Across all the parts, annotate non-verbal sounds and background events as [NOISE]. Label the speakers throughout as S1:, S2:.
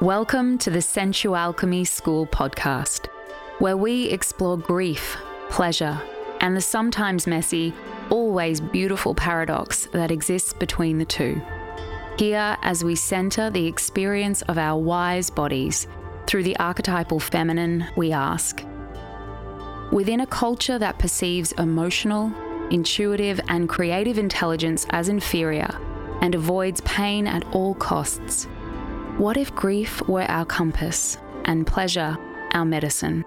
S1: Welcome to the Sensualchemy School podcast, where we explore grief, pleasure, and the sometimes messy, always beautiful paradox that exists between the two. Here, as we center the experience of our wise bodies through the archetypal feminine, we ask Within a culture that perceives emotional, intuitive, and creative intelligence as inferior and avoids pain at all costs, what if grief were our compass and pleasure our medicine?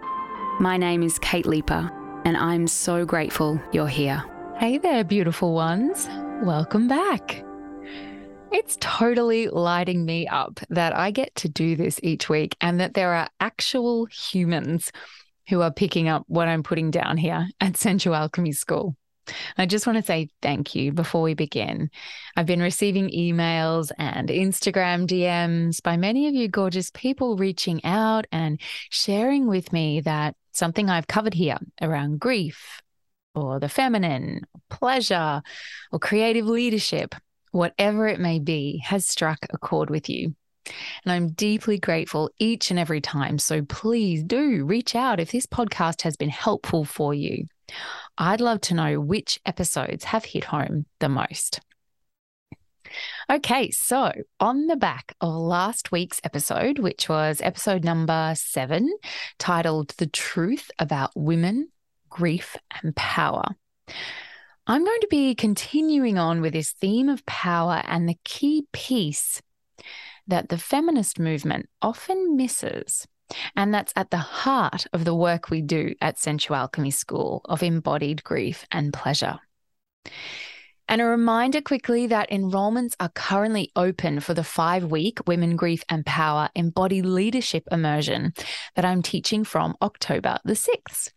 S1: My name is Kate Leiper, and I'm so grateful you're here.
S2: Hey there, beautiful ones. Welcome back. It's totally lighting me up that I get to do this each week and that there are actual humans who are picking up what I'm putting down here at Central Sensualchemy School. I just want to say thank you before we begin. I've been receiving emails and Instagram DMs by many of you gorgeous people reaching out and sharing with me that something I've covered here around grief or the feminine, pleasure, or creative leadership, whatever it may be, has struck a chord with you. And I'm deeply grateful each and every time. So please do reach out if this podcast has been helpful for you. I'd love to know which episodes have hit home the most. Okay, so on the back of last week's episode, which was episode number seven, titled The Truth About Women, Grief, and Power, I'm going to be continuing on with this theme of power and the key piece that the feminist movement often misses and that's at the heart of the work we do at Sensual Sensualchemy School of embodied grief and pleasure. And a reminder quickly that enrollments are currently open for the five week Women, Grief and Power Embodied Leadership Immersion that I'm teaching from October the 6th.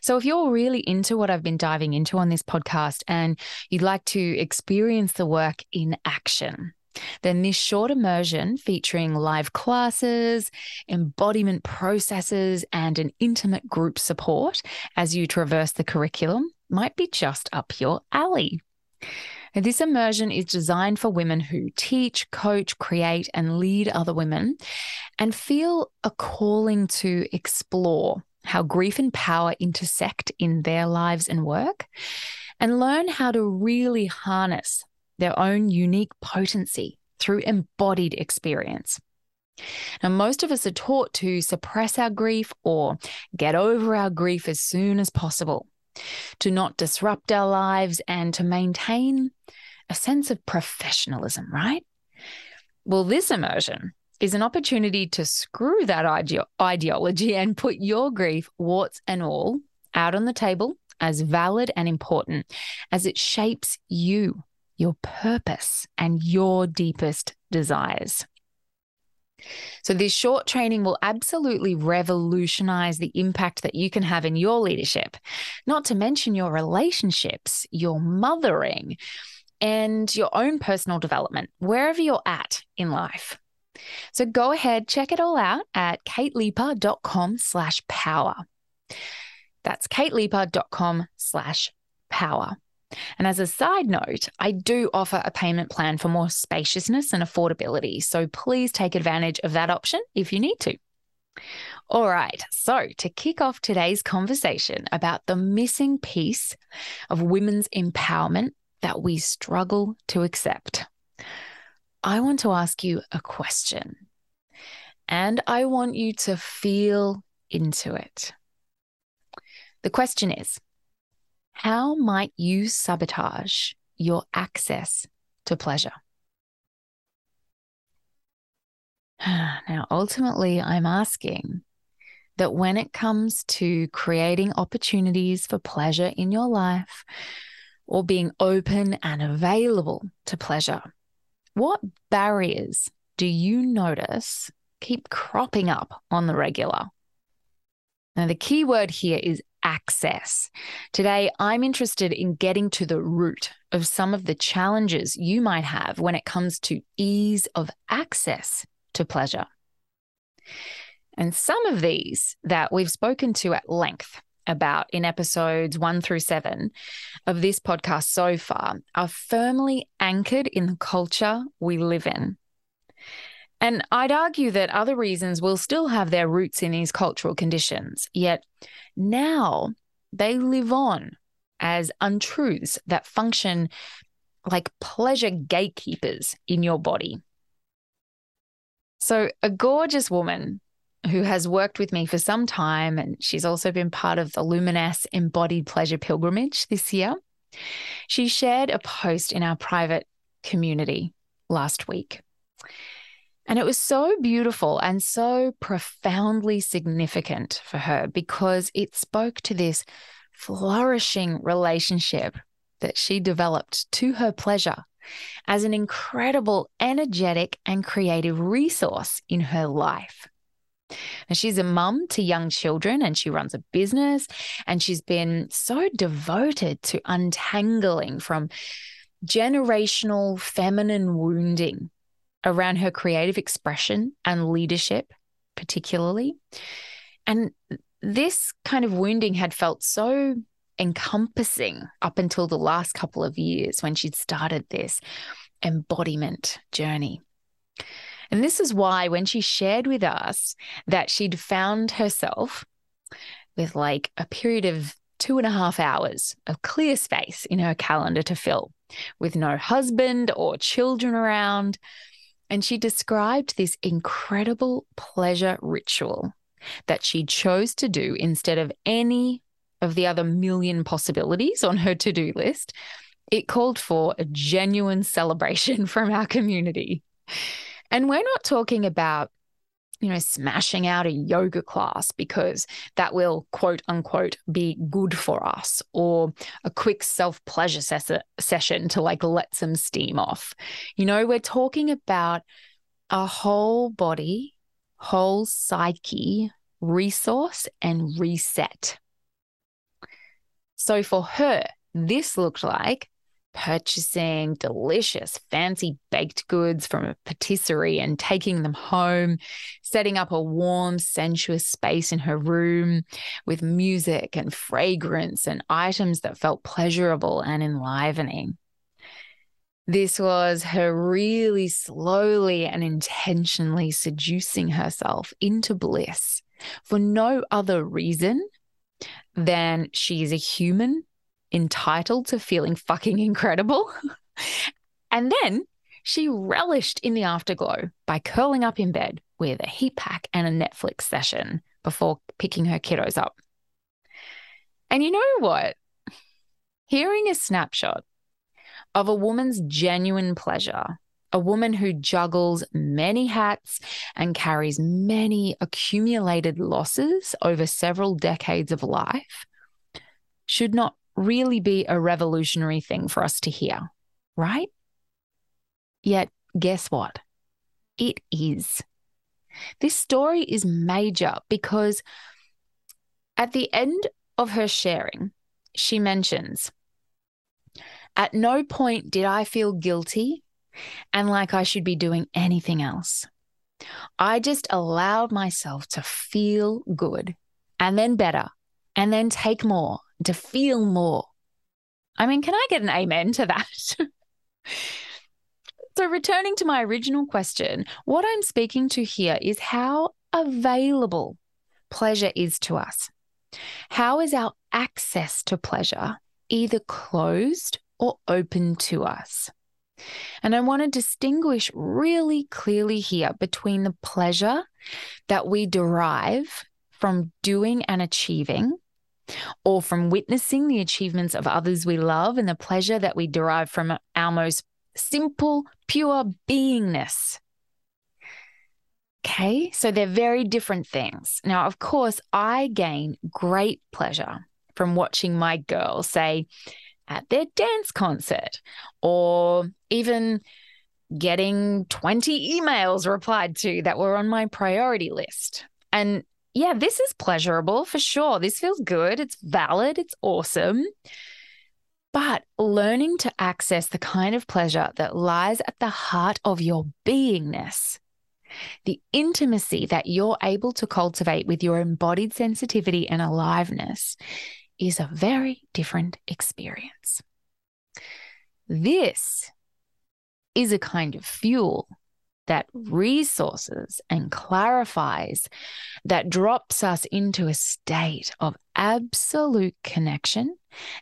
S2: So, if you're really into what I've been diving into on this podcast and you'd like to experience the work in action, then, this short immersion featuring live classes, embodiment processes, and an intimate group support as you traverse the curriculum might be just up your alley. This immersion is designed for women who teach, coach, create, and lead other women and feel a calling to explore how grief and power intersect in their lives and work, and learn how to really harness their own unique potency through embodied experience. Now, most of us are taught to suppress our grief or get over our grief as soon as possible, to not disrupt our lives, and to maintain a sense of professionalism, right? Well, this immersion is an opportunity to screw that ide- ideology and put your grief, warts and all, out on the table as valid and important as it shapes you your purpose and your deepest desires. So, this short training will absolutely revolutionize the impact that you can have in your leadership, not to mention your relationships, your mothering, and your own personal development, wherever you're at in life. So, go ahead, check it all out at kateleiper.com slash power. That's kateleiper.com slash power. And as a side note, I do offer a payment plan for more spaciousness and affordability. So please take advantage of that option if you need to. All right, so to kick off today's conversation about the missing piece of women's empowerment that we struggle to accept, I want to ask you a question. And I want you to feel into it. The question is how might you sabotage your access to pleasure? [SIGHS] Now, ultimately, I'm asking that when it comes to creating opportunities for pleasure in your life or being open and available to pleasure, what barriers do you notice keep cropping up on the regular? Now, the key word here is access. Today, I'm interested in getting to the root of some of the challenges you might have when it comes to ease of access to pleasure. And some of these that we've spoken to at length about in episodes one through seven of this podcast so far are firmly anchored in the culture we live in. And I'd argue that other reasons will still have their roots in these cultural conditions, yet now they live on as untruths that function like pleasure gatekeepers in your body. So, a gorgeous woman who has worked with me for some time, and she's also been part of the Luminess Embodied Pleasure Pilgrimage this year. She shared a post in our private community last week. And it was so beautiful and so profoundly significant for her because it spoke to this flourishing relationship that she developed to her pleasure as an incredible, energetic, and creative resource in her life. And she's a mum to young children and she runs a business and she's been so devoted to untangling from generational feminine wounding around her creative expression and leadership, particularly. And this kind of wounding had felt so encompassing up until the last couple of years when she'd started this embodiment journey. And this is why, when she shared with us that she'd found herself with like a period of two and a half hours of clear space in her calendar to fill, with no husband or children around. And she described this incredible pleasure ritual that she chose to do instead of any of the other million possibilities on her to do list. It called for a genuine celebration [LAUGHS] from our community. And we're not talking about, you know, smashing out a yoga class because that will quote unquote be good for us or a quick self pleasure ses- session to like let some steam off. You know, we're talking about a whole body, whole psyche resource and reset. So for her, this looked like purchasing delicious, fancy baked goods from a patisserie and taking them home, setting up a warm, sensuous space in her room with music and fragrance and items that felt pleasurable and enlivening. This was her really slowly and intentionally seducing herself into bliss for no other reason than she is a human entitled to feeling fucking incredible. and then she relished in the afterglow by curling up in bed with a heat pack and a Netflix session before picking her kiddos up. And you know what? Hearing a snapshot of a woman's genuine pleasure, a woman who juggles many hats and carries many accumulated losses over several decades of life, should not really be a revolutionary thing for us to hear, right? Yet, guess what? It is. This story is major because at the end of her sharing, she mentions, At no point did I feel guilty and like I should be doing anything else. I just allowed myself to feel good and then better and then take more to feel more. I mean, can I get an amen to that? [LAUGHS] so, returning to my original question, what I'm speaking to here is how available pleasure is to us. How is our access to pleasure either closed or open to us? And I want to distinguish really clearly here between the pleasure that we derive from doing and achieving or from witnessing the achievements of others we love and the pleasure that we derive from our most simple, pure beingness. Okay, so they're very different things. Now, of course, I gain great pleasure from watching my girls, say, at their dance concert, or even getting 20 emails replied to that were on my priority list. And yeah, this is pleasurable for sure. This feels good. It's valid. It's awesome. But learning to access the kind of pleasure that lies at the heart of your beingness, the intimacy that you're able to cultivate with your embodied sensitivity and aliveness, is a very different experience. This is a kind of fuel that resources and clarifies, that drops us into a state of absolute connection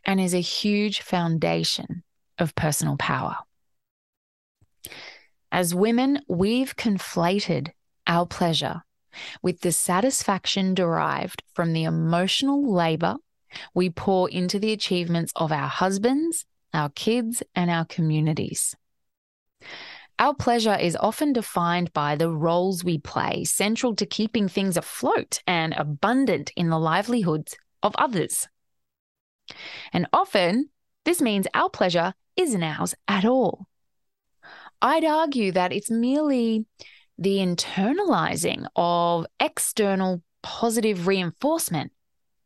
S2: and is a huge foundation of personal power. As women, we've conflated our pleasure with the satisfaction derived from the emotional labor we pour into the achievements of our husbands, our kids, and our communities. Our pleasure is often defined by the roles we play, central to keeping things afloat and abundant in the livelihoods of others. And often, this means our pleasure isn't ours at all. I'd argue that it's merely the internalizing of external positive reinforcement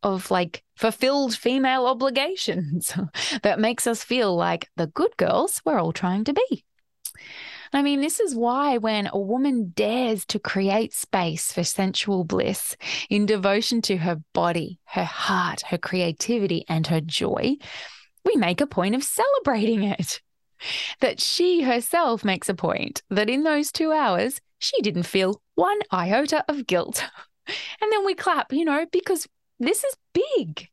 S2: of like fulfilled female [LAUGHS] obligations [LAUGHS] that makes us feel like the good girls we're all trying to be. I mean, this is why when a woman dares to create space for sensual bliss in devotion to her body, her heart, her creativity, and her joy, we make a point of celebrating it. That she herself makes a point that in those two hours, she didn't feel one iota of guilt. [LAUGHS] And then we clap, you know, because this is big.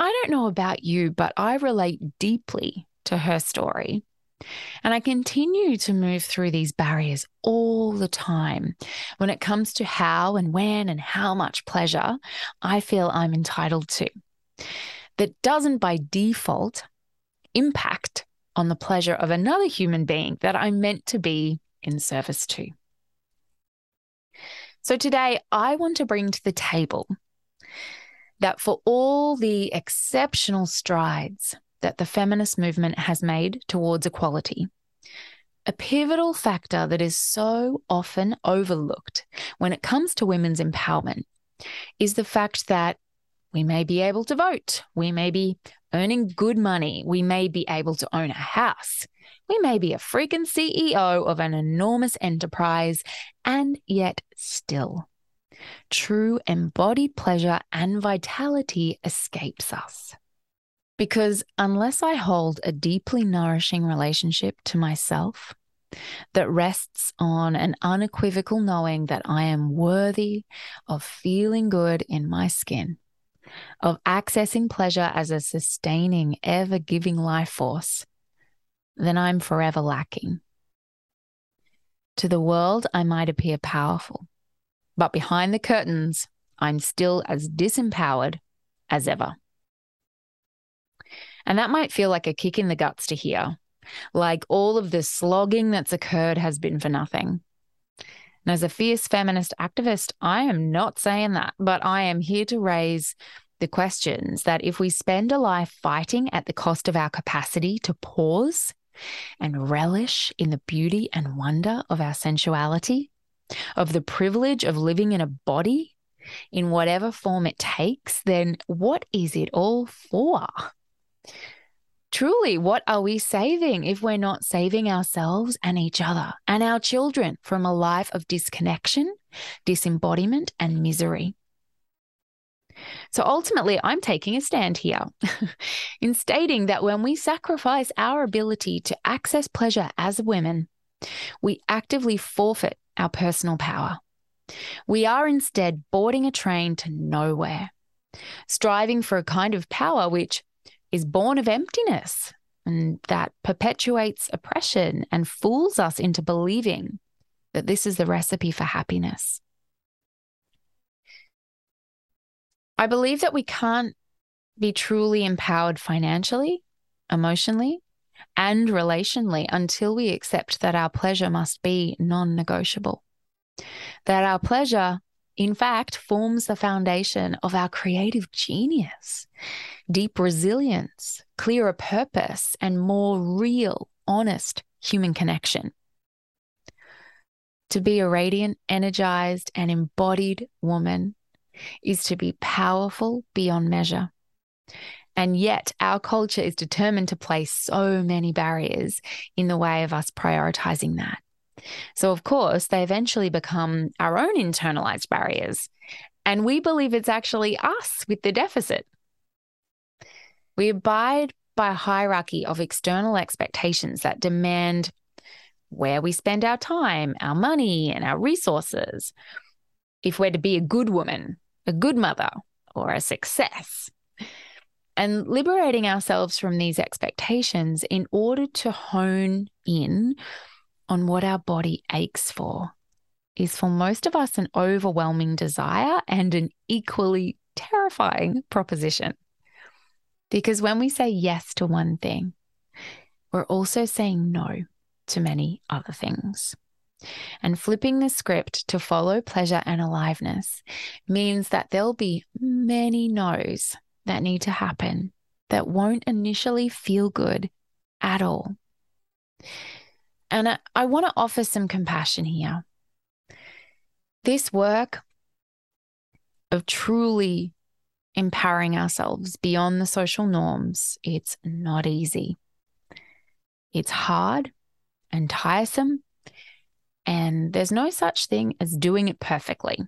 S2: I don't know about you, but I relate deeply to her story. And I continue to move through these barriers all the time when it comes to how and when and how much pleasure I feel I'm entitled to. That doesn't by default impact on the pleasure of another human being that I'm meant to be in service to. So today, I want to bring to the table that for all the exceptional strides that the feminist movement has made towards equality. A pivotal factor that is so often overlooked when it comes to women's empowerment is the fact that we may be able to vote, we may be earning good money, we may be able to own a house, we may be a freaking CEO of an enormous enterprise, and yet still, true embodied pleasure and vitality escapes us. Because unless I hold a deeply nourishing relationship to myself that rests on an unequivocal knowing that I am worthy of feeling good in my skin, of accessing pleasure as a sustaining, ever giving life force, then I'm forever lacking. To the world, I might appear powerful, but behind the curtains, I'm still as disempowered as ever. And that might feel like a kick in the guts to hear, like all of the slogging that's occurred has been for nothing. And as a fierce feminist activist, I am not saying that, but I am here to raise the questions that if we spend a life fighting at the cost of our capacity to pause and relish in the beauty and wonder of our sensuality, of the privilege of living in a body in whatever form it takes, then what is it all for? Truly, what are we saving if we're not saving ourselves and each other and our children from a life of disconnection, disembodiment, and misery? So ultimately, I'm taking a stand here [LAUGHS] in stating that when we sacrifice our ability to access pleasure as women, we actively forfeit our personal power. We are instead boarding a train to nowhere, striving for a kind of power which is born of emptiness and that perpetuates oppression and fools us into believing that this is the recipe for happiness. I believe that we can't be truly empowered financially, emotionally, and relationally until we accept that our pleasure must be non negotiable. That our pleasure in fact, forms the foundation of our creative genius, deep resilience, clearer purpose, and more real, honest human connection. To be a radiant, energized, and embodied woman is to be powerful beyond measure. And yet, our culture is determined to place so many barriers in the way of us prioritizing that. So, of course, they eventually become our own internalized barriers. And we believe it's actually us with the deficit. We abide by a hierarchy of external expectations that demand where we spend our time, our money, and our resources. If we're to be a good woman, a good mother, or a success. And liberating ourselves from these expectations in order to hone in on what our body aches for is for most of us an overwhelming desire and an equally terrifying proposition. Because when we say yes to one thing, we're also saying no to many other things. And flipping the script to follow pleasure and aliveness means that there'll be many no's that need to happen that won't initially feel good at all. And I, I want to offer some compassion here. This work of truly empowering ourselves beyond the social norms, it's not easy. It's hard and tiresome, and there's no such thing as doing it perfectly.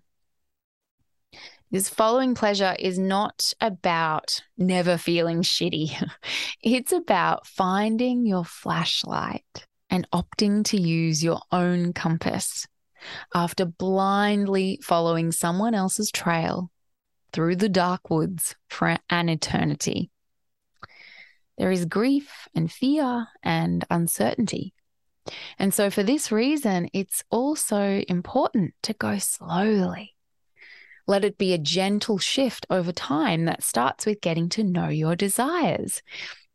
S2: This following pleasure is not about never feeling shitty. [LAUGHS] It's about finding your flashlight and opting to use your own compass after blindly following someone else's trail through the dark woods for an eternity. There is grief and fear and uncertainty. And so, for this reason, it's also important to go slowly. Let it be a gentle shift over time that starts with getting to know your desires.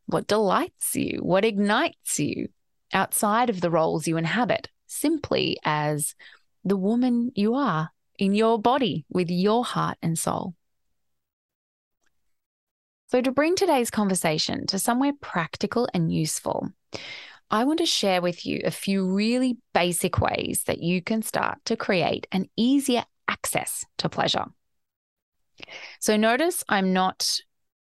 S2: What delights you? What ignites you outside of the roles you inhabit, simply as the woman you are in your body with your heart and soul. So, to bring today's conversation to somewhere practical and useful, I want to share with you a few really basic ways that you can start to create an easier access to pleasure. So, notice I'm not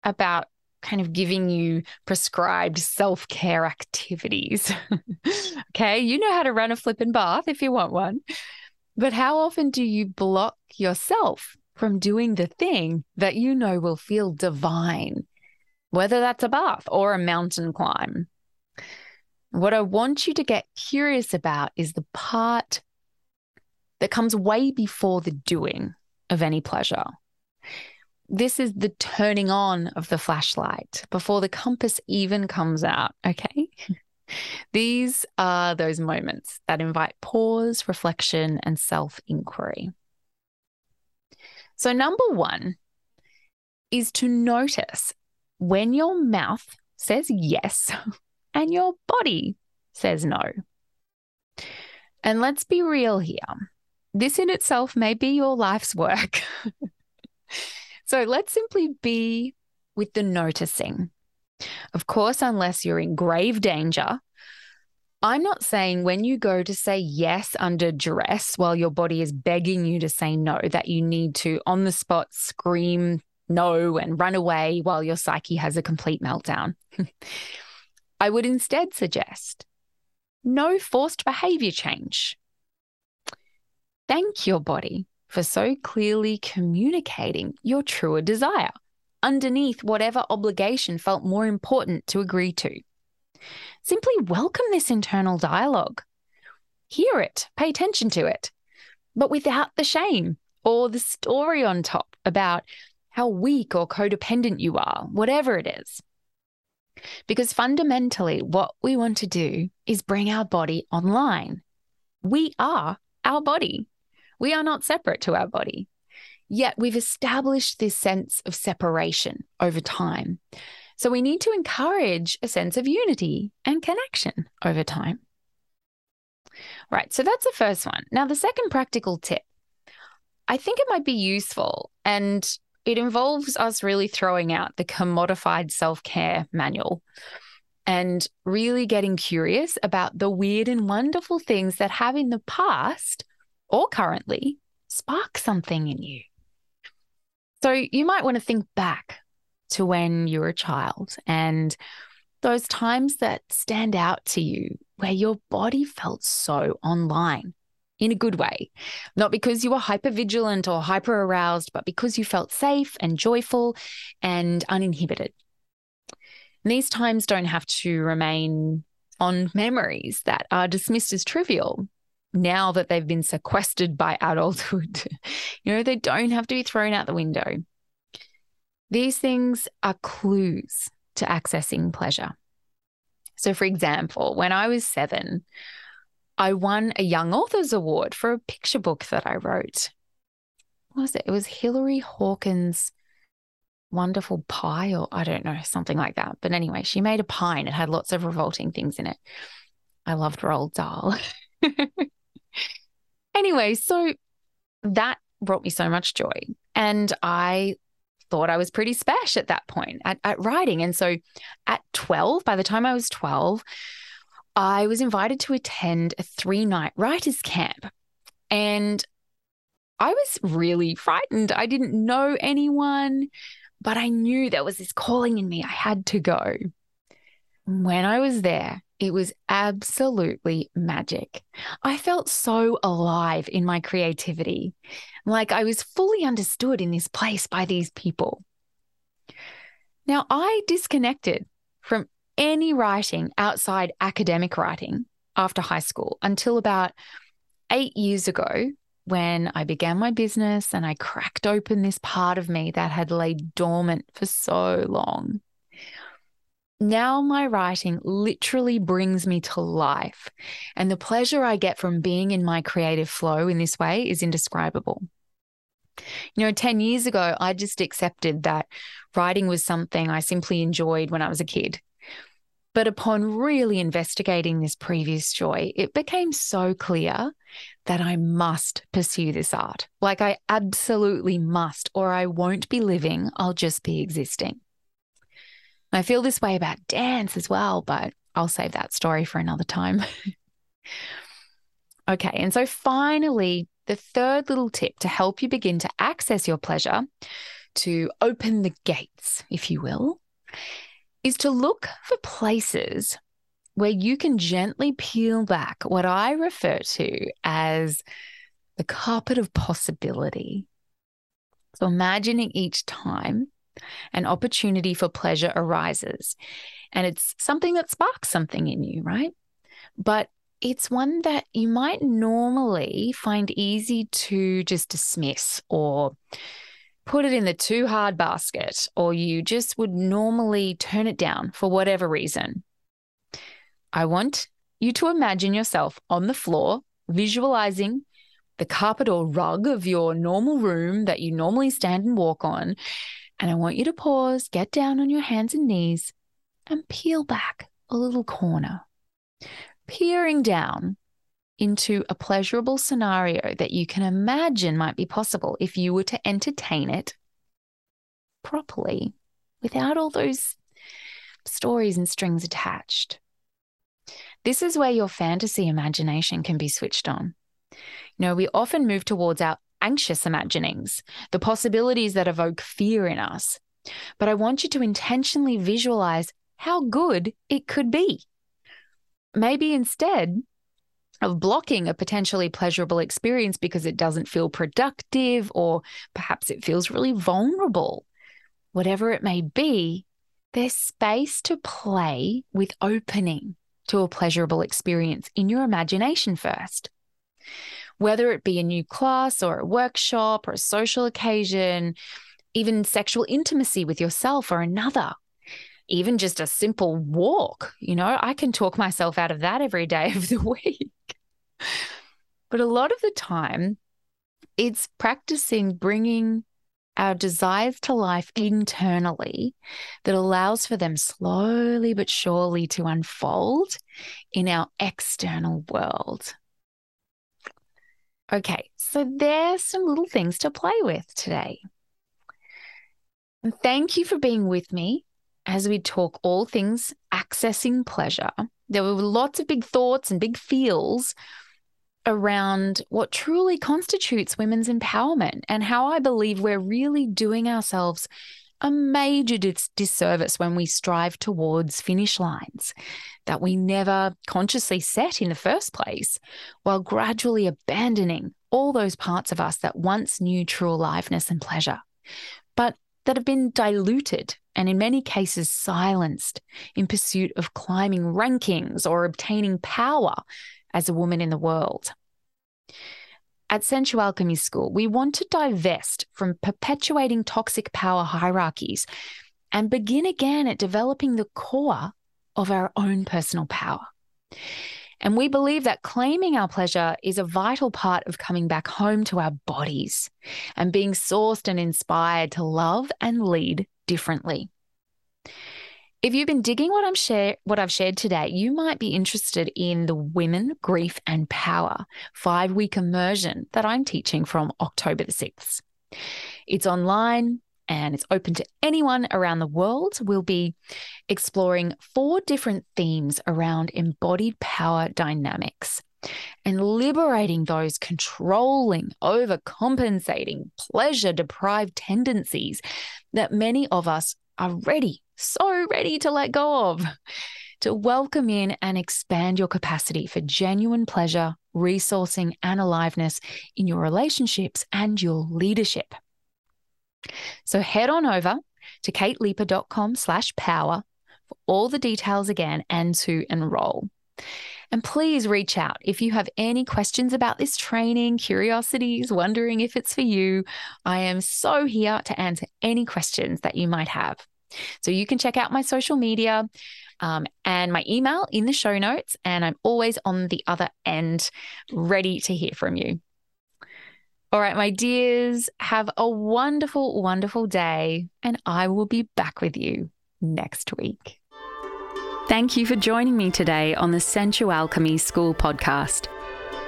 S2: about kind of giving you prescribed self care activities. [LAUGHS] okay, you know how to run a flippin' bath if you want one. But how often do you block yourself from doing the thing that you know will feel divine, whether that's a bath or a mountain climb. What I want you to get curious about is the part that comes way before the doing of any pleasure. This is the turning on of the flashlight before the compass even comes out. Okay. [LAUGHS] These are those moments that invite pause, reflection, and self inquiry. So, number one is to notice when your mouth says yes [LAUGHS] and your body says no. And let's be real here. This in itself may be your life's work. [LAUGHS] so let's simply be with the noticing. Of course, unless you're in grave danger, I'm not saying when you go to say yes under duress while your body is begging you to say no, that you need to on the spot scream no and run away while your psyche has a complete meltdown. [LAUGHS] I would instead suggest no forced behavior change. Thank your body for so clearly communicating your truer desire underneath whatever obligation felt more important to agree to. Simply welcome this internal dialogue. Hear it, pay attention to it, but without the shame or the story on top about how weak or codependent you are, whatever it is. Because fundamentally, what we want to do is bring our body online. We are our body. We are not separate to our body. Yet we've established this sense of separation over time. So we need to encourage a sense of unity and connection over time. Right, so that's the first one. Now, the second practical tip, I think it might be useful and it involves us really throwing out the commodified self care manual and really getting curious about the weird and wonderful things that have in the past or currently spark something in you. So you might want to think back to when you were a child and those times that stand out to you where your body felt so online in a good way, not because you were hyper vigilant or hyper aroused, but because you felt safe and joyful and uninhibited. And these times don't have to remain on memories that are dismissed as trivial now that they've been sequestered by adulthood. [LAUGHS] you know, they don't have to be thrown out the window. These things are clues to accessing pleasure. So, for example, when I was seven, I won a Young Authors Award for a picture book that I wrote. What was it? It was Hilary Hawkins' Wonderful Pie, or I don't know, something like that. But anyway, she made a pie and it had lots of revolting things in it. I loved Roald Dahl. [LAUGHS] anyway, so that brought me so much joy. And I thought I was pretty special at that point at, at writing. And so at 12, by the time I was 12, I was invited to attend a three night writers' camp. And I was really frightened. I didn't know anyone, but I knew there was this calling in me. I had to go. When I was there, it was absolutely magic. I felt so alive in my creativity, like I was fully understood in this place by these people. Now, I disconnected from any writing outside academic writing after high school until about eight years ago when I began my business and I cracked open this part of me that had laid dormant for so long. Now, my writing literally brings me to life, and the pleasure I get from being in my creative flow in this way is indescribable. You know, 10 years ago, I just accepted that writing was something I simply enjoyed when I was a kid. But upon really investigating this previous joy, it became so clear that I must pursue this art. Like I absolutely must, or I won't be living, I'll just be existing. I feel this way about dance as well, but I'll save that story for another time. [LAUGHS] okay, and so finally, the third little tip to help you begin to access your pleasure, to open the gates, if you will, is to look for places where you can gently peel back what I refer to as the carpet of possibility. So, imagining each time an opportunity for pleasure arises, and it's something that sparks something in you, right? But it's one that you might normally find easy to just dismiss or put it in the too hard basket, or you just would normally turn it down for whatever reason. I want you to imagine yourself on the floor, visualizing the carpet or rug of your normal room that you normally stand and walk on. And I want you to pause, get down on your hands and knees, and peel back a little corner, peering down into a pleasurable scenario that you can imagine might be possible if you were to entertain it properly without all those stories and strings attached. This is where your fantasy imagination can be switched on. You know, we often move towards our anxious imaginings, the possibilities that evoke fear in us. But I want you to intentionally visualize how good it could be. Maybe instead, of blocking a potentially pleasurable experience because it doesn't feel productive or perhaps it feels really vulnerable. Whatever it may be, there's space to play with opening to a pleasurable experience in your imagination first. Whether it be a new class or a workshop or a social occasion, even sexual intimacy with yourself or another, even just a simple walk, you know, I can talk myself out of that every day of the [LAUGHS] week. but a lot of the time, it's practicing bringing our desires to life internally that allows for them slowly but surely to unfold in our external world. Okay, so there's some little things to play with today. And thank you for being with me as we talk all things accessing pleasure. There were lots of big thoughts and big feels around what truly constitutes women's empowerment and how I believe we're really doing ourselves a major dis- disservice when we strive towards finish lines that we never consciously set in the first place, while gradually abandoning all those parts of us that once knew true aliveness and pleasure, but that have been diluted and in many cases silenced in pursuit of climbing rankings or obtaining power as a woman in the world. At Sensualchemy School, we want to divest from perpetuating toxic power hierarchies and begin again at developing the core of our own personal power. And we believe that claiming our pleasure is a vital part of coming back home to our bodies and being sourced and inspired to love and lead differently. If you've been digging what I'm share what I've shared today, you might be interested in the Women, Grief and Power 5-week immersion that I'm teaching from October the 6th. It's online, and it's open to anyone around the world. We'll be exploring four different themes around embodied power dynamics and liberating those controlling, overcompensating, pleasure deprived tendencies that many of us are ready, so ready to let go of. To welcome in and expand your capacity for genuine pleasure, resourcing, and aliveness in your relationships and your leadership. So head on over to kateleiper.com slash power for all the details again and to enroll. And please reach out if you have any questions about this training, curiosities, wondering if it's for you. I am so here to answer any questions that you might have. So you can check out my social media um, and my email in the show notes. And I'm always on the other end, ready to hear from you. All right, my dears, have a wonderful, wonderful day, and I will be back with you next week.
S1: Thank you for joining me today on the Sensualchemy School podcast.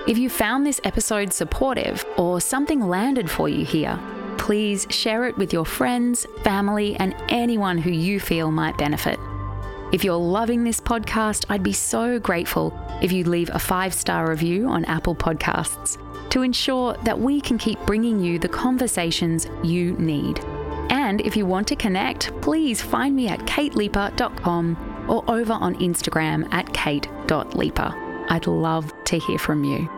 S1: If you found this episode supportive or something landed for you here, please share it with your friends, family, and anyone who you feel might benefit. If you're loving this podcast, I'd be so grateful if you'd leave a five star review on Apple Podcasts to ensure that we can keep bringing you the conversations you need. And if you want to connect, please find me at kateleiper.com or over on Instagram at kate.leiper. I'd love to hear from you.